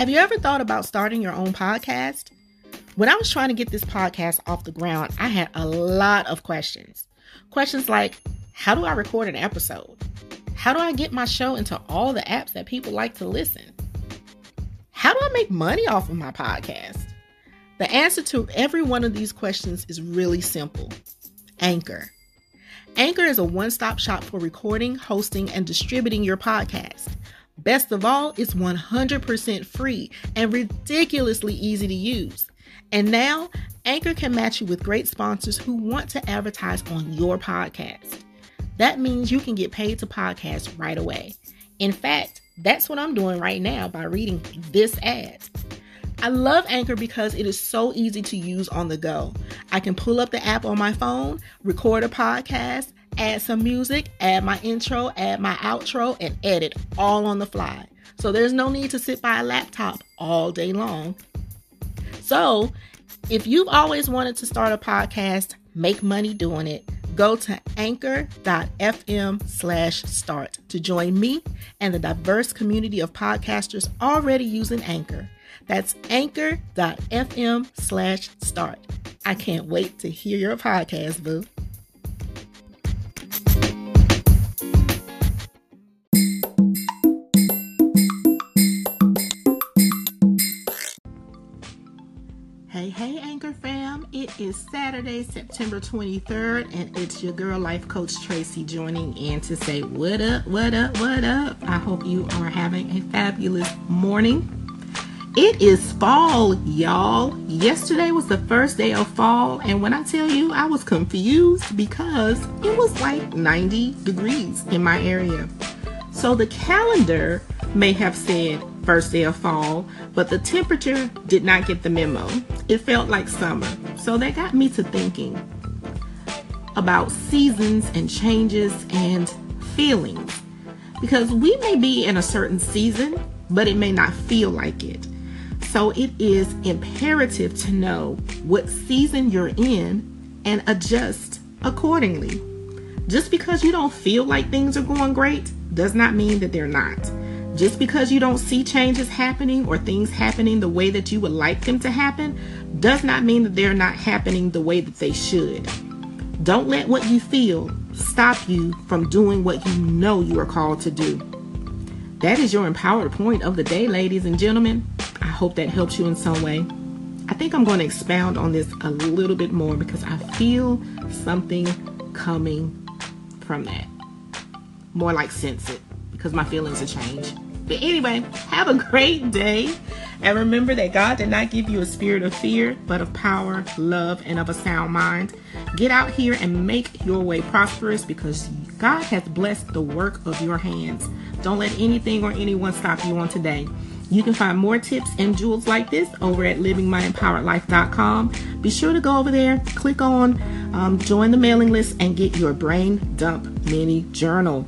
Have you ever thought about starting your own podcast? When I was trying to get this podcast off the ground, I had a lot of questions. Questions like How do I record an episode? How do I get my show into all the apps that people like to listen? How do I make money off of my podcast? The answer to every one of these questions is really simple Anchor. Anchor is a one stop shop for recording, hosting, and distributing your podcast. Best of all, it's 100% free and ridiculously easy to use. And now, Anchor can match you with great sponsors who want to advertise on your podcast. That means you can get paid to podcast right away. In fact, that's what I'm doing right now by reading this ad. I love Anchor because it is so easy to use on the go. I can pull up the app on my phone, record a podcast, add some music, add my intro, add my outro, and edit all on the fly. So there's no need to sit by a laptop all day long. So if you've always wanted to start a podcast, make money doing it, go to anchor.fm slash start to join me and the diverse community of podcasters already using Anchor. That's anchor.fm slash start. I can't wait to hear your podcast, boo. Hey, hey, Anchor fam. It is Saturday, September 23rd, and it's your girl, Life Coach Tracey, joining in to say, What up, what up, what up? I hope you are having a fabulous morning. It is fall, y'all. Yesterday was the first day of fall, and when I tell you, I was confused because it was like 90 degrees in my area. So the calendar may have said first day of fall, but the temperature did not get the memo. It felt like summer. So that got me to thinking about seasons and changes and feelings. Because we may be in a certain season, but it may not feel like it. So it is imperative to know what season you're in and adjust accordingly. Just because you don't feel like things are going great does not mean that they're not. Just because you don't see changes happening or things happening the way that you would like them to happen does not mean that they're not happening the way that they should. Don't let what you feel stop you from doing what you know you are called to do. That is your empowered point of the day, ladies and gentlemen. I hope that helps you in some way. I think I'm going to expound on this a little bit more because I feel something coming from that. More like sense it because my feelings have changed. But anyway, have a great day. And remember that God did not give you a spirit of fear, but of power, love, and of a sound mind. Get out here and make your way prosperous because God has blessed the work of your hands. Don't let anything or anyone stop you on today. You can find more tips and jewels like this over at livingmyempoweredlife.com. Be sure to go over there, click on um, join the mailing list, and get your brain dump mini journal.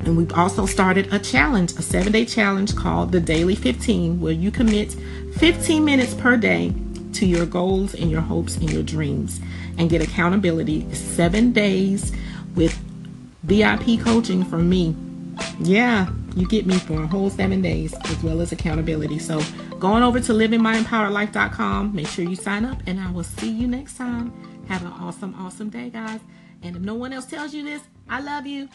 And we've also started a challenge, a seven day challenge called the Daily 15, where you commit 15 minutes per day to your goals and your hopes and your dreams and get accountability. Seven days with VIP coaching from me. Yeah, you get me for a whole seven days as well as accountability. So go on over to livingmyempoweredlife.com. Make sure you sign up, and I will see you next time. Have an awesome, awesome day, guys. And if no one else tells you this, I love you.